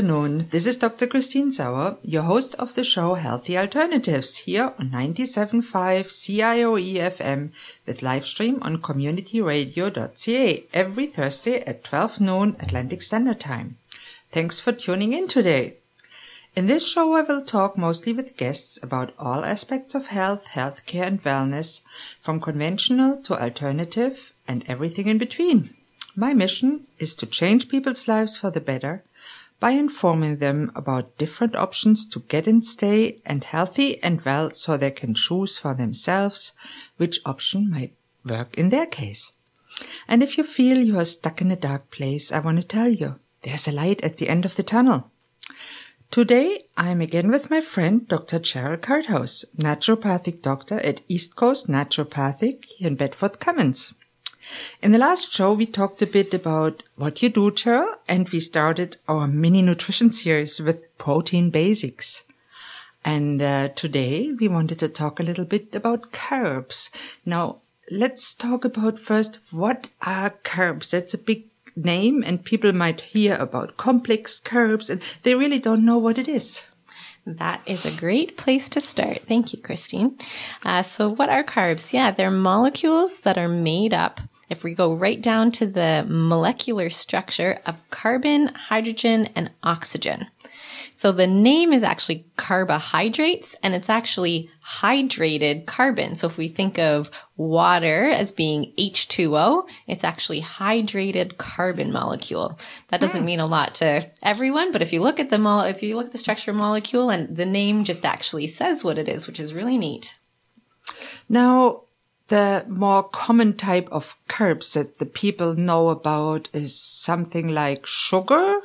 afternoon. This is Dr. Christine Sauer, your host of the show Healthy Alternatives here on 97.5 CIOE FM with live stream on communityradio.ca every Thursday at 12 noon Atlantic Standard Time. Thanks for tuning in today. In this show, I will talk mostly with guests about all aspects of health, healthcare, and wellness, from conventional to alternative and everything in between. My mission is to change people's lives for the better by informing them about different options to get and stay and healthy and well so they can choose for themselves which option might work in their case. And if you feel you are stuck in a dark place, I want to tell you there's a light at the end of the tunnel. Today, I'm again with my friend Dr. Cheryl Karthaus, naturopathic doctor at East Coast Naturopathic in Bedford Commons. In the last show, we talked a bit about what you do, Cheryl, and we started our mini nutrition series with protein basics. And uh, today we wanted to talk a little bit about carbs. Now, let's talk about first what are carbs? That's a big name and people might hear about complex carbs and they really don't know what it is. That is a great place to start. Thank you, Christine. Uh, so, what are carbs? Yeah, they're molecules that are made up. If we go right down to the molecular structure of carbon, hydrogen, and oxygen. So the name is actually carbohydrates and it's actually hydrated carbon. So if we think of water as being H2O, it's actually hydrated carbon molecule. That doesn't hmm. mean a lot to everyone, but if you look at the mo- if you look at the structure molecule and the name just actually says what it is, which is really neat. Now, the more common type of carbs that the people know about is something like sugar.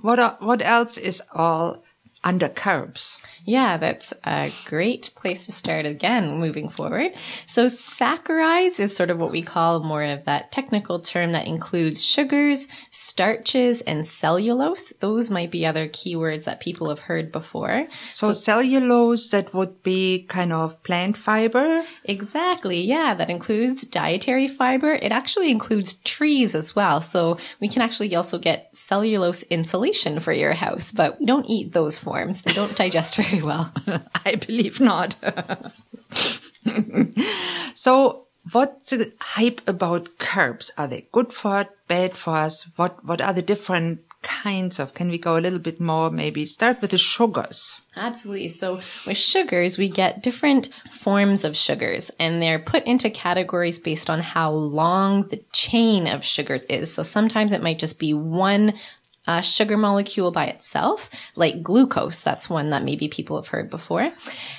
What what else is all under carbs? Yeah, that's a great place to start again moving forward. So saccharides is sort of what we call more of that technical term that includes sugars, starches, and cellulose. Those might be other keywords that people have heard before. So, so cellulose, that would be kind of plant fiber? Exactly. Yeah, that includes dietary fiber. It actually includes trees as well. So we can actually also get cellulose insulation for your house, but we don't eat those forms. They don't digest very very well. I believe not. so, what's the hype about carbs? Are they good for us, bad for us? What What are the different kinds of? Can we go a little bit more? Maybe start with the sugars. Absolutely. So with sugars, we get different forms of sugars and they're put into categories based on how long the chain of sugars is. So sometimes it might just be one a sugar molecule by itself, like glucose. That's one that maybe people have heard before.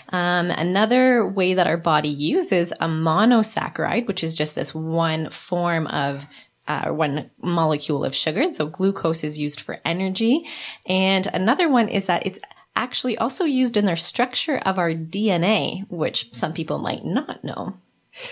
Um, another way that our body uses a monosaccharide, which is just this one form of uh, one molecule of sugar. So glucose is used for energy. And another one is that it's actually also used in the structure of our DNA, which some people might not know.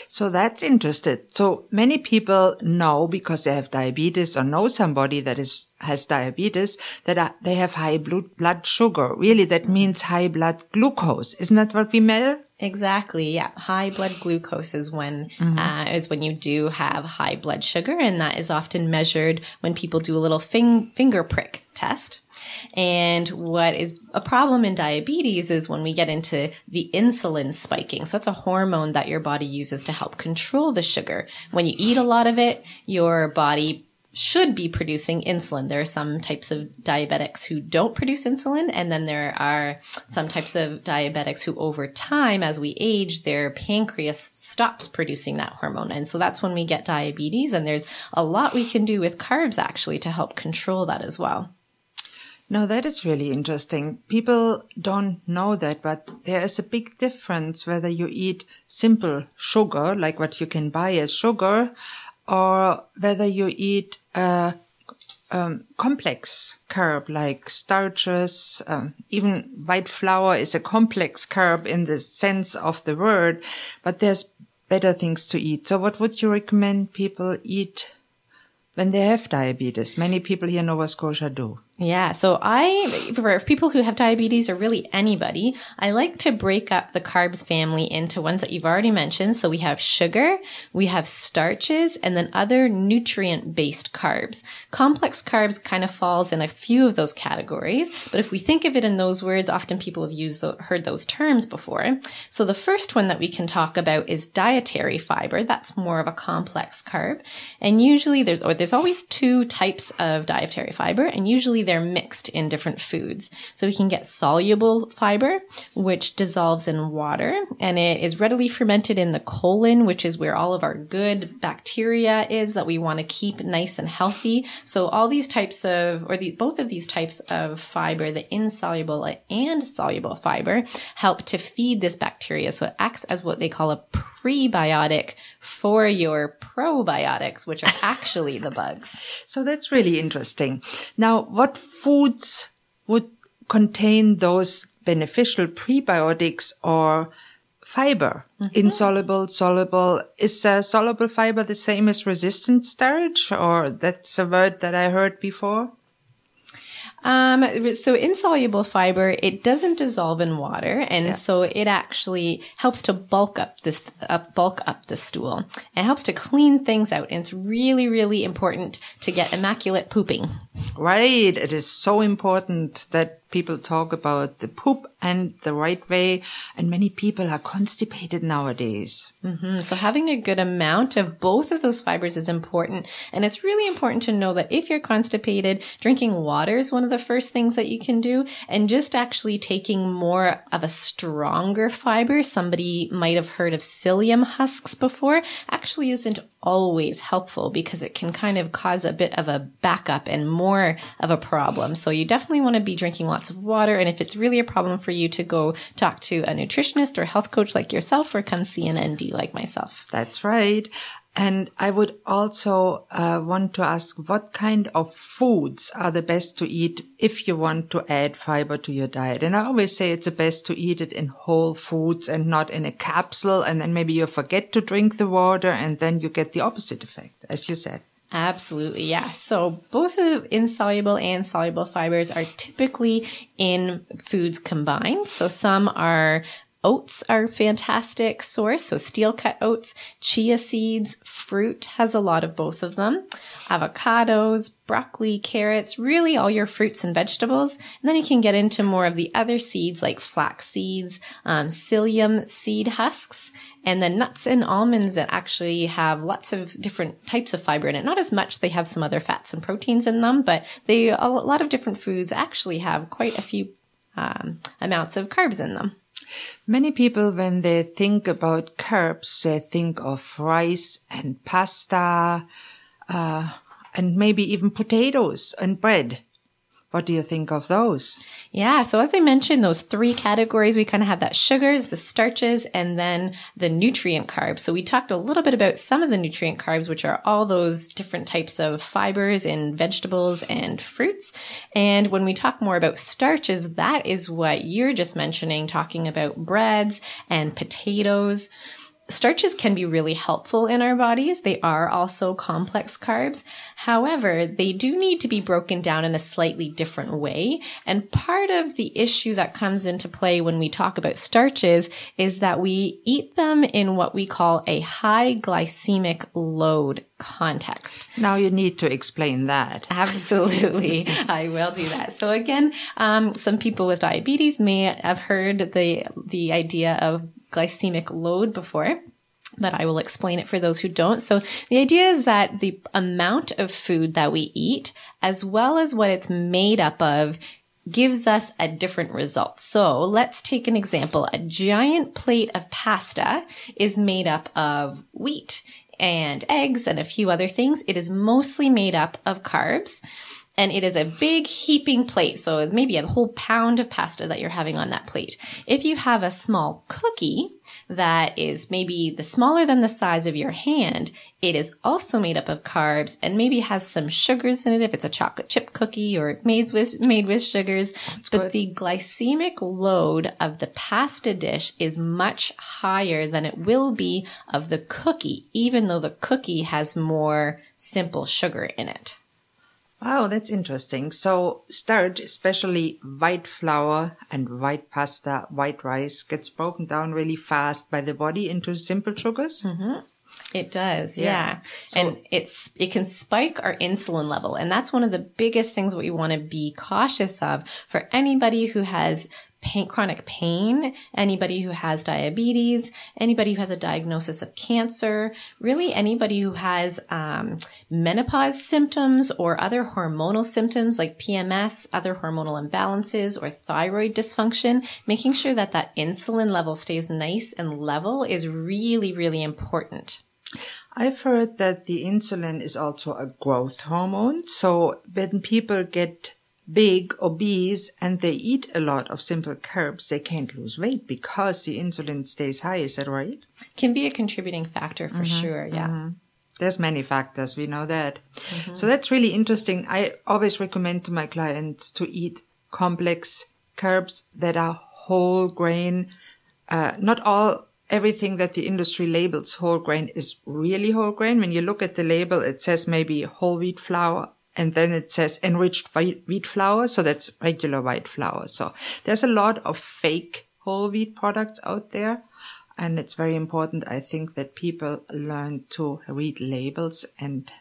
So that's interesting. So many people know because they have diabetes or know somebody that is, has diabetes that they have high blood sugar. Really, that means high blood glucose. Isn't that what we measure? Exactly. Yeah. High blood glucose is when, mm-hmm. uh, is when you do have high blood sugar. And that is often measured when people do a little fing- finger prick test. And what is a problem in diabetes is when we get into the insulin spiking. So it's a hormone that your body uses to help control the sugar. When you eat a lot of it, your body should be producing insulin. There are some types of diabetics who don't produce insulin, and then there are some types of diabetics who, over time, as we age, their pancreas stops producing that hormone. And so that's when we get diabetes. And there's a lot we can do with carbs actually to help control that as well. No, that is really interesting. People don't know that, but there is a big difference whether you eat simple sugar, like what you can buy as sugar, or whether you eat a um, complex carb like starches. Um, even white flour is a complex carb in the sense of the word, but there's better things to eat. So what would you recommend people eat when they have diabetes? Many people here in Nova Scotia do. Yeah. So I, for people who have diabetes or really anybody, I like to break up the carbs family into ones that you've already mentioned. So we have sugar, we have starches, and then other nutrient based carbs. Complex carbs kind of falls in a few of those categories. But if we think of it in those words, often people have used, the, heard those terms before. So the first one that we can talk about is dietary fiber. That's more of a complex carb. And usually there's, or there's always two types of dietary fiber and they're mixed in different foods. So we can get soluble fiber, which dissolves in water and it is readily fermented in the colon, which is where all of our good bacteria is that we want to keep nice and healthy. So all these types of, or the, both of these types of fiber, the insoluble and soluble fiber help to feed this bacteria. So it acts as what they call a prebiotic for your probiotics, which are actually the bugs. So that's really interesting. Now, what foods would contain those beneficial prebiotics or fiber? Mm-hmm. Insoluble, soluble. Is uh, soluble fiber the same as resistant starch or that's a word that I heard before? Um, so insoluble fiber, it doesn't dissolve in water, and yeah. so it actually helps to bulk up this, uh, bulk up the stool, and helps to clean things out. And it's really, really important to get immaculate pooping. Right. It is so important that people talk about the poop and the right way. And many people are constipated nowadays. Mm-hmm. So having a good amount of both of those fibers is important. And it's really important to know that if you're constipated, drinking water is one of the first things that you can do. And just actually taking more of a stronger fiber, somebody might have heard of psyllium husks before, actually isn't always helpful because it can kind of cause a bit of a backup and more of a problem. So you definitely want to be drinking lots of water. And if it's really a problem for you to go talk to a nutritionist or health coach like yourself or come see an ND like myself. That's right. And I would also uh, want to ask what kind of foods are the best to eat if you want to add fiber to your diet. And I always say it's the best to eat it in whole foods and not in a capsule. And then maybe you forget to drink the water and then you get the opposite effect, as you said. Absolutely, yeah. So both of insoluble and soluble fibers are typically in foods combined. So some are Oats are fantastic source. So steel cut oats, chia seeds, fruit has a lot of both of them. Avocados, broccoli, carrots, really all your fruits and vegetables. And then you can get into more of the other seeds like flax seeds, um, psyllium seed husks, and then nuts and almonds that actually have lots of different types of fiber in it. Not as much. They have some other fats and proteins in them, but they, a lot of different foods actually have quite a few um, amounts of carbs in them. Many people, when they think about carbs, they think of rice and pasta, uh, and maybe even potatoes and bread. What do you think of those? Yeah. So as I mentioned, those three categories, we kind of have that sugars, the starches, and then the nutrient carbs. So we talked a little bit about some of the nutrient carbs, which are all those different types of fibers in vegetables and fruits. And when we talk more about starches, that is what you're just mentioning, talking about breads and potatoes. Starches can be really helpful in our bodies. They are also complex carbs. However, they do need to be broken down in a slightly different way. And part of the issue that comes into play when we talk about starches is that we eat them in what we call a high glycemic load context. Now you need to explain that. Absolutely. I will do that. So again, um, some people with diabetes may have heard the, the idea of glycemic load before but I will explain it for those who don't. So the idea is that the amount of food that we eat, as well as what it's made up of, gives us a different result. So let's take an example. A giant plate of pasta is made up of wheat and eggs and a few other things. It is mostly made up of carbs and it is a big heaping plate. So maybe a whole pound of pasta that you're having on that plate. If you have a small cookie that is maybe the smaller than the size of your hand, it is also made up of carbs and maybe has some sugars in it if it's a chocolate chip cookie or made with, made with sugars. Sounds but good. the glycemic load of the pasta dish is much higher than it will be of the cookie, even though the cookie has more simple sugar in it. Wow, that's interesting. So starch, especially white flour and white pasta, white rice, gets broken down really fast by the body into simple sugars. Mm-hmm. It does, yeah. Yeah. So- and it's it can spike our insulin level, and that's one of the biggest things we want to be cautious of for anybody who has pain, chronic pain, anybody who has diabetes, anybody who has a diagnosis of cancer, really anybody who has um, menopause symptoms or other hormonal symptoms like PMS, other hormonal imbalances, or thyroid dysfunction. Making sure that that insulin level stays nice and level is really, really important. I've heard that the insulin is also a growth hormone. So when people get big, obese, and they eat a lot of simple carbs, they can't lose weight because the insulin stays high. Is that right? Can be a contributing factor for mm-hmm, sure. Yeah. Mm-hmm. There's many factors. We know that. Mm-hmm. So that's really interesting. I always recommend to my clients to eat complex carbs that are whole grain. Uh, not all, everything that the industry labels whole grain is really whole grain. When you look at the label, it says maybe whole wheat flour and then it says enriched wheat flour. So that's regular white flour. So there's a lot of fake whole wheat products out there. And it's very important, I think, that people learn to read labels and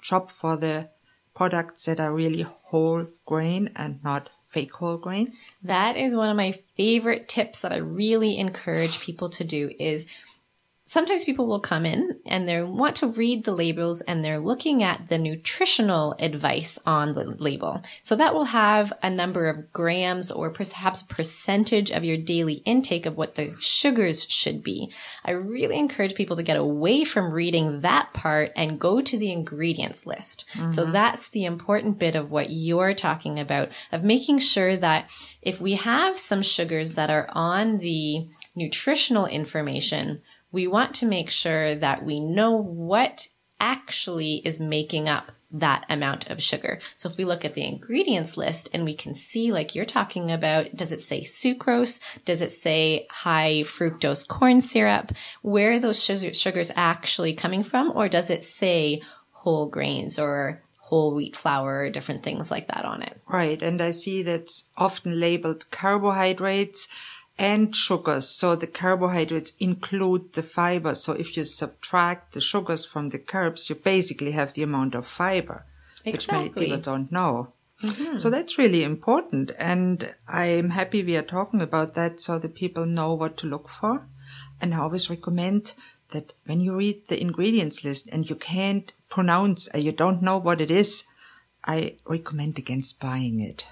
shop for the products that are really whole grain and not fake whole grain. That is one of my favorite tips that I really encourage people to do is sometimes people will come in and they want to read the labels and they're looking at the nutritional advice on the label. So that will have a number of grams or perhaps percentage of your daily intake of what the sugars should be. I really encourage people to get away from reading that part and go to the ingredients list. So mm-hmm. that's the important bit of what you're talking about of making sure that if we have some sugars that are on the nutritional information, we want to make sure that we know what actually is making up that amount of sugar. So if we look at the ingredients list and we can see, like you're talking about, does it say sucrose? Does it say high fructose corn syrup? Where those sugars actually coming from? Or does it say whole grains or whole wheat flour or different things like that on it? Right. And I see that's often labeled carbohydrates and sugars. So the carbohydrates include the fiber. So if you subtract the sugars from the carbs, you basically have the amount of fiber, which many people don't know. So that's really important. And I'm happy we are talking about that so the people know what to look for. And I always recommend that when you read the ingredients list and you can't pronounce, uh, you don't know what it is, I recommend against buying it.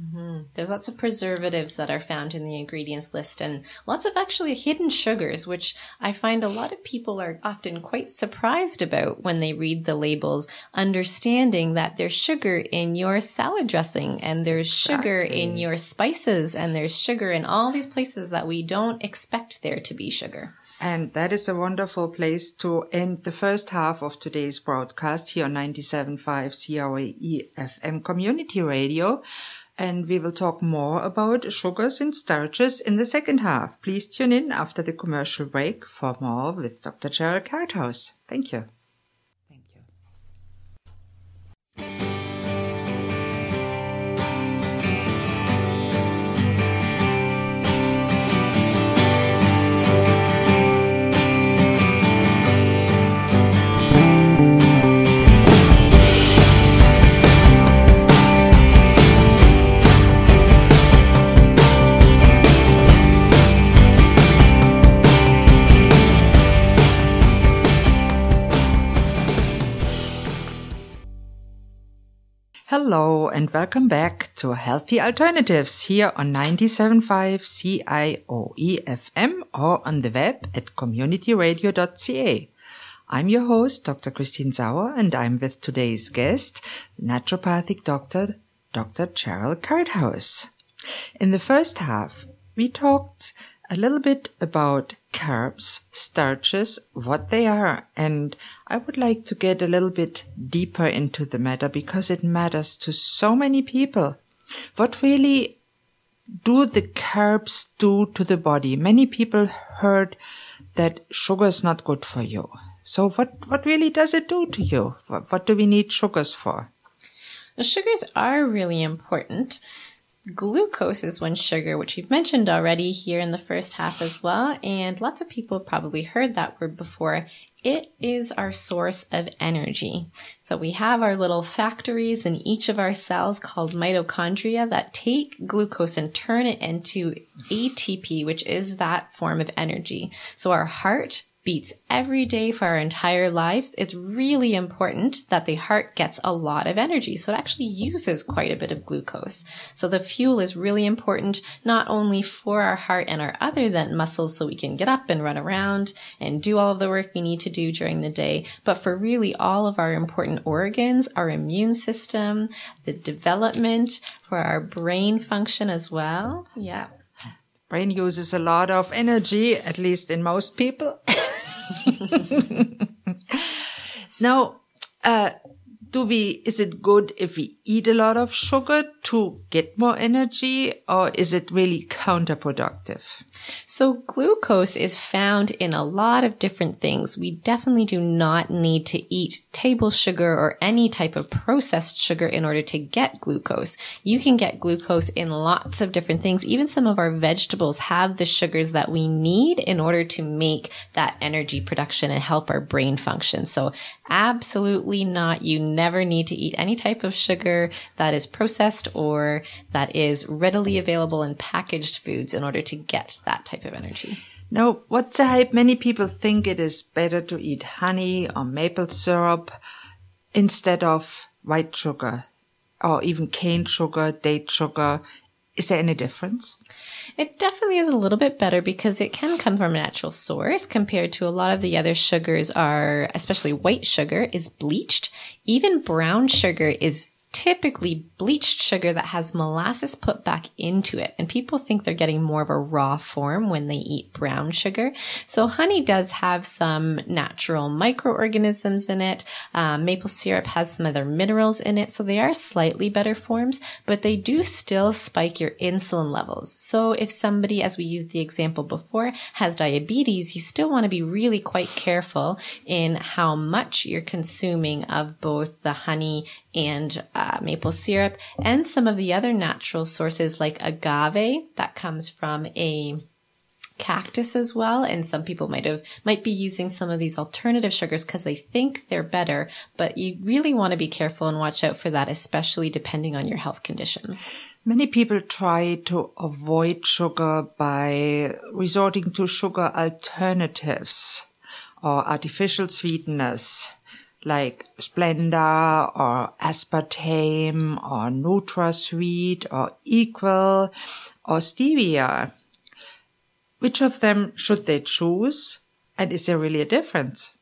Mm-hmm. There's lots of preservatives that are found in the ingredients list and lots of actually hidden sugars, which I find a lot of people are often quite surprised about when they read the labels, understanding that there's sugar in your salad dressing and there's sugar in your spices and there's sugar in all these places that we don't expect there to be sugar. And that is a wonderful place to end the first half of today's broadcast here on 97.5 CIOE FM Community Radio. And we will talk more about sugars and starches in the second half. Please tune in after the commercial break for more with Dr. Cheryl Karthaus. Thank you. Hello and welcome back to Healthy Alternatives here on 97.5 CIOE FM or on the web at communityradio.ca. I'm your host, Dr. Christine Sauer, and I'm with today's guest, naturopathic doctor, Dr. Cheryl Karthaus. In the first half, we talked a little bit about carbs, starches, what they are, and I would like to get a little bit deeper into the matter because it matters to so many people. What really do the carbs do to the body? Many people heard that sugar is not good for you. So what, what really does it do to you? What, what do we need sugars for? The sugars are really important. Glucose is one sugar, which we've mentioned already here in the first half as well. And lots of people have probably heard that word before. It is our source of energy. So we have our little factories in each of our cells called mitochondria that take glucose and turn it into ATP, which is that form of energy. So our heart beats every day for our entire lives, it's really important that the heart gets a lot of energy. So it actually uses quite a bit of glucose. So the fuel is really important, not only for our heart and our other than muscles so we can get up and run around and do all of the work we need to do during the day, but for really all of our important organs, our immune system, the development for our brain function as well. Yeah. Brain uses a lot of energy, at least in most people. Now, uh, do we, is it good if we eat a lot of sugar to get more energy or is it really counterproductive? So glucose is found in a lot of different things. We definitely do not need to eat table sugar or any type of processed sugar in order to get glucose. You can get glucose in lots of different things. Even some of our vegetables have the sugars that we need in order to make that energy production and help our brain function. So absolutely not. You never need to eat any type of sugar that is processed or that is readily available in packaged foods in order to get that type of energy. Now, what's the hype? Many people think it is better to eat honey or maple syrup instead of white sugar or even cane sugar, date sugar. Is there any difference? It definitely is a little bit better because it can come from a natural source compared to a lot of the other sugars are, especially white sugar is bleached. Even brown sugar is typically bleached sugar that has molasses put back into it. And people think they're getting more of a raw form when they eat brown sugar. So honey does have some natural microorganisms in it. Um, maple syrup has some other minerals in it. So they are slightly better forms, but they do still spike your insulin levels. So if somebody, as we used the example before, has diabetes, you still want to be really quite careful in how much you're consuming of both the honey and uh, Uh, maple syrup and some of the other natural sources like agave that comes from a cactus as well. And some people might have might be using some of these alternative sugars because they think they're better but you really want to be careful and watch out for that especially depending on your health conditions. Many people try to avoid sugar by resorting to sugar alternatives or artificial sweeteners like Splenda or aspartame or NutraSweet or Equal or Stevia. Which of them should they choose? And is there really a difference?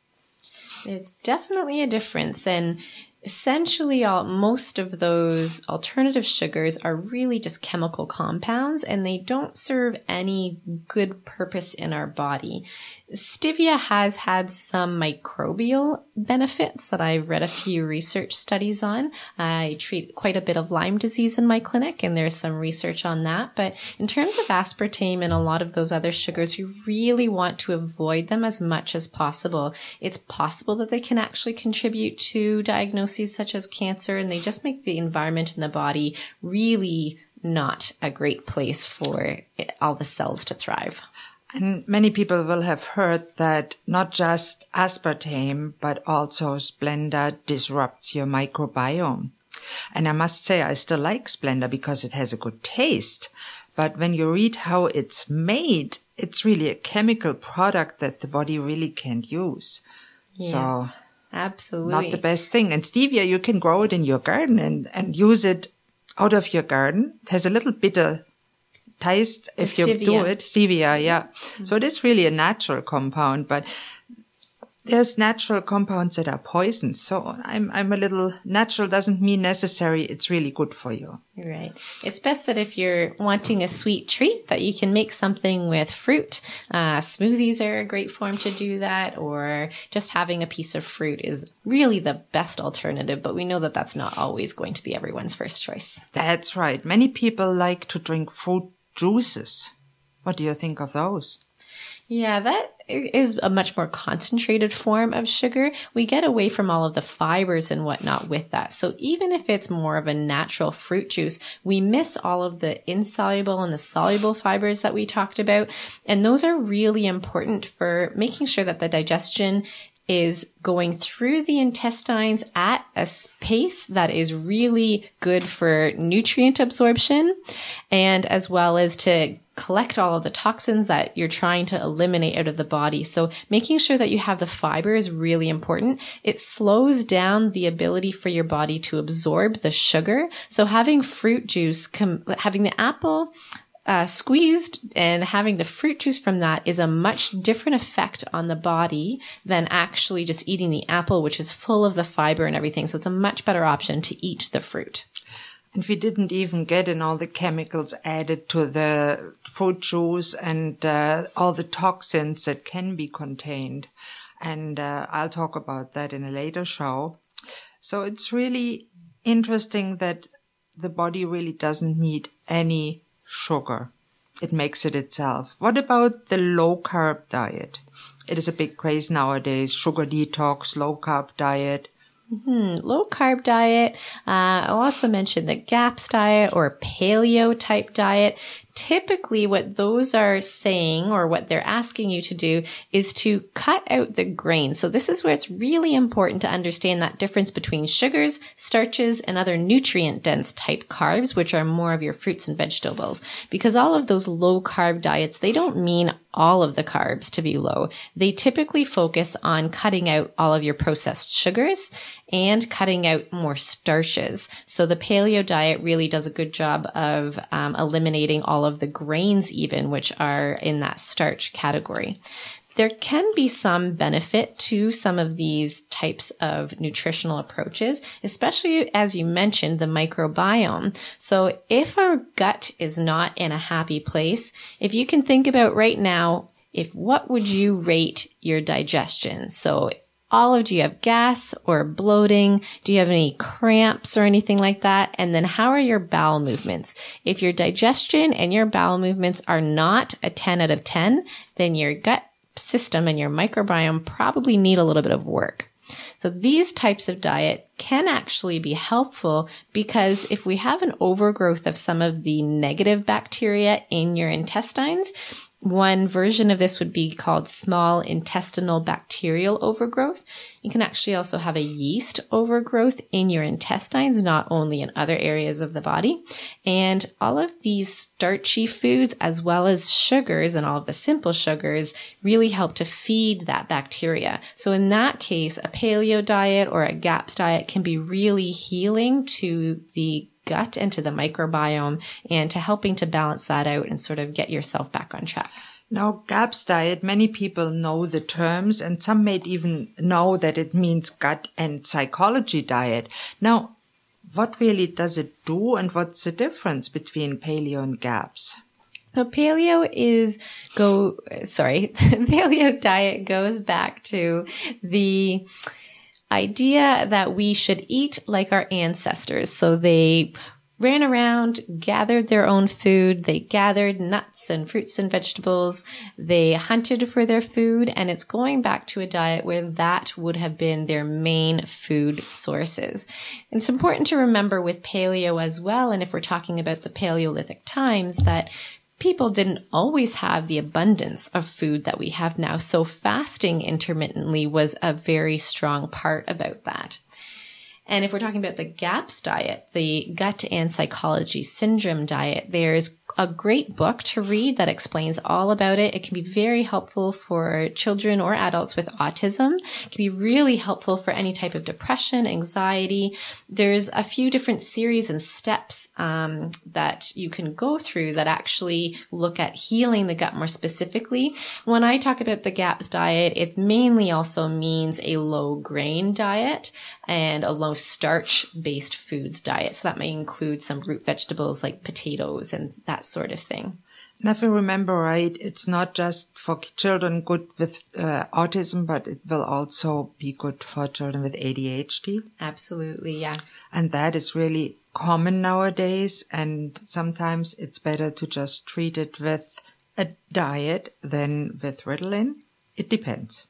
There's definitely a difference. And essentially all, most of those alternative sugars are really just chemical compounds and they don't serve any good purpose in our body. Stevia has had some microbial benefits that I've read a few research studies on. I treat quite a bit of Lyme disease in my clinic and there's some research on that. But in terms of aspartame and a lot of those other sugars, you really want to avoid them as much as possible. It's possible that they can actually contribute to diagnoses such as cancer and they just make the environment in the body really not a great place for all the cells to thrive. And many people will have heard that not just aspartame, but also Splenda disrupts your microbiome. And I must say, I still like Splenda because it has a good taste. But when you read how it's made, it's really a chemical product that the body really can't use. Yeah, so absolutely. not the best thing. And stevia, you can grow it in your garden and, and use it out of your garden. It has a little bitter taste if you do it. Stevia, yeah. Mm-hmm. So it is really a natural compound, but there's natural compounds that are poisons. So I'm, I'm a little natural doesn't mean necessary. It's really good for you. Right. It's best that if you're wanting a sweet treat that you can make something with fruit. Uh, smoothies are a great form to do that or just having a piece of fruit is really the best alternative, but we know that that's not always going to be everyone's first choice. That's right. Many people like to drink fruit juices. What do you think of those? Yeah, that is a much more concentrated form of sugar. We get away from all of the fibers and whatnot with that. So even if it's more of a natural fruit juice, we miss all of the insoluble and the soluble fibers that we talked about. And those are really important for making sure that the digestion is going through the intestines at a pace that is really good for nutrient absorption and as well as to collect all of the toxins that you're trying to eliminate out of the body. So making sure that you have the fiber is really important. It slows down the ability for your body to absorb the sugar. So having fruit juice, com- having the apple, uh, squeezed and having the fruit juice from that is a much different effect on the body than actually just eating the apple, which is full of the fiber and everything. So it's a much better option to eat the fruit. And we didn't even get in all the chemicals added to the fruit juice and uh, all the toxins that can be contained. And uh, I'll talk about that in a later show. So it's really interesting that the body really doesn't need any sugar. It makes it itself. What about the low carb diet? It is a big craze nowadays. Sugar detox, low carb diet. Mm-hmm. Low carb diet. Uh, I'll also mention the GAPS diet or paleo type diet typically what those are saying or what they're asking you to do is to cut out the grain. So this is where it's really important to understand that difference between sugars, starches, and other nutrient dense type carbs, which are more of your fruits and vegetables. Because all of those low carb diets, they don't mean all of the carbs to be low. They typically focus on cutting out all of your processed sugars and cutting out more starches. So the paleo diet really does a good job of um, eliminating all of the grains, even which are in that starch category. There can be some benefit to some of these types of nutritional approaches, especially as you mentioned, the microbiome. So if our gut is not in a happy place, if you can think about right now, if what would you rate your digestion? So olive, do you have gas or bloating? Do you have any cramps or anything like that? And then how are your bowel movements? If your digestion and your bowel movements are not a 10 out of 10, then your gut system and your microbiome probably need a little bit of work. So these types of diet can actually be helpful because if we have an overgrowth of some of the negative bacteria in your intestines, one version of this would be called small intestinal bacterial overgrowth. You can actually also have a yeast overgrowth in your intestines, not only in other areas of the body. And all of these starchy foods, as well as sugars and all of the simple sugars, really help to feed that bacteria. So in that case, a paleo diet or a GAPS diet can be really healing to the gut and to the microbiome and to helping to balance that out and sort of get yourself back on track. Now, GAPS diet, many people know the terms and some may even know that it means gut and psychology diet. Now, what really does it do and what's the difference between paleo and GAPS? So paleo is go, sorry, paleo diet goes back to the idea that we should eat like our ancestors. So they ran around, gathered their own food. They gathered nuts and fruits and vegetables. They hunted for their food. And it's going back to a diet where that would have been their main food sources. It's important to remember with paleo as well. And if we're talking about the Paleolithic times that people didn't always have the abundance of food that we have now. So fasting intermittently was a very strong part about that. And if we're talking about the GAPS diet, the gut and psychology syndrome diet, there's a great book to read that explains all about it. It can be very helpful for children or adults with autism. It can be really helpful for any type of depression, anxiety. There's a few different series and steps um, that you can go through that actually look at healing the gut more specifically. When I talk about the GAPS diet, it mainly also means a low grain diet and a low starch based foods diet. So that may include some root vegetables like potatoes and that sort of thing. And if I remember right, it's not just for children good with uh, autism, but it will also be good for children with ADHD. Absolutely, yeah. And that is really common nowadays. And sometimes it's better to just treat it with a diet than with Ritalin? It depends.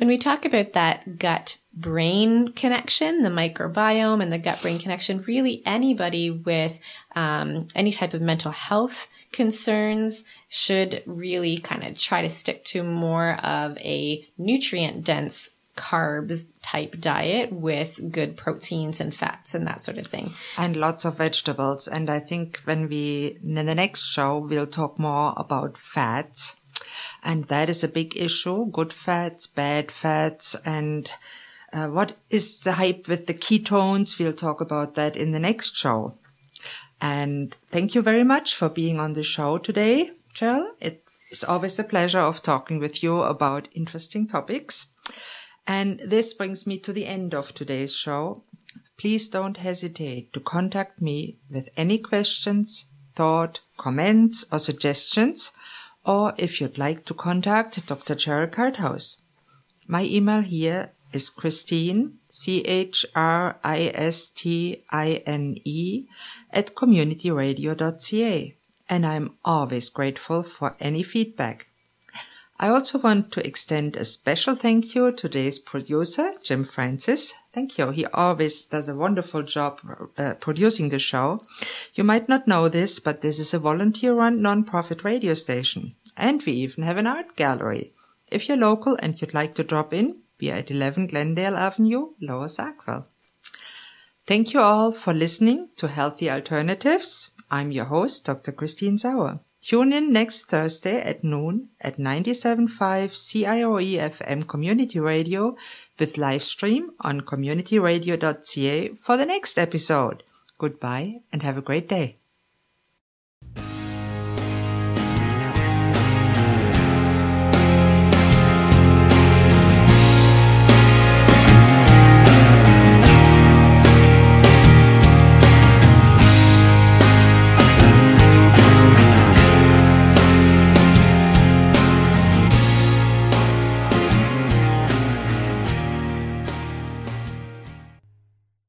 When we talk about that gut brain connection, the microbiome and the gut brain connection, really anybody with um, any type of mental health concerns should really kind of try to stick to more of a nutrient dense carbs type diet with good proteins and fats and that sort of thing. And lots of vegetables. And I think when we, in the next show, we'll talk more about fats and that is a big issue. Good fats, bad fats, and uh, what is the hype with the ketones? We'll talk about that in the next show. And thank you very much for being on the show today, Jill. It is always a pleasure of talking with you about interesting topics. And this brings me to the end of today's show. Please don't hesitate to contact me with any questions, thought, comments, or suggestions or if you'd like to contact Dr. Cheryl Karthaus. My email here is Christine, C-H-R-I-S-T-I-N-E at communityradio.ca and I'm always grateful for any feedback. I also want to extend a special thank you to today's producer, Jim Francis. Thank you. He always does a wonderful job uh, producing the show. You might not know this, but this is a volunteer-run non-profit radio station. And we even have an art gallery. If you're local and you'd like to drop in, we are at 11 Glendale Avenue, Lower Sackville. Thank you all for listening to Healthy Alternatives. I'm your host, Dr. Christine Sauer. Tune in next Thursday at noon at 97.5 CIOE FM Community Radio with live stream on communityradio.ca for the next episode. Goodbye and have a great day.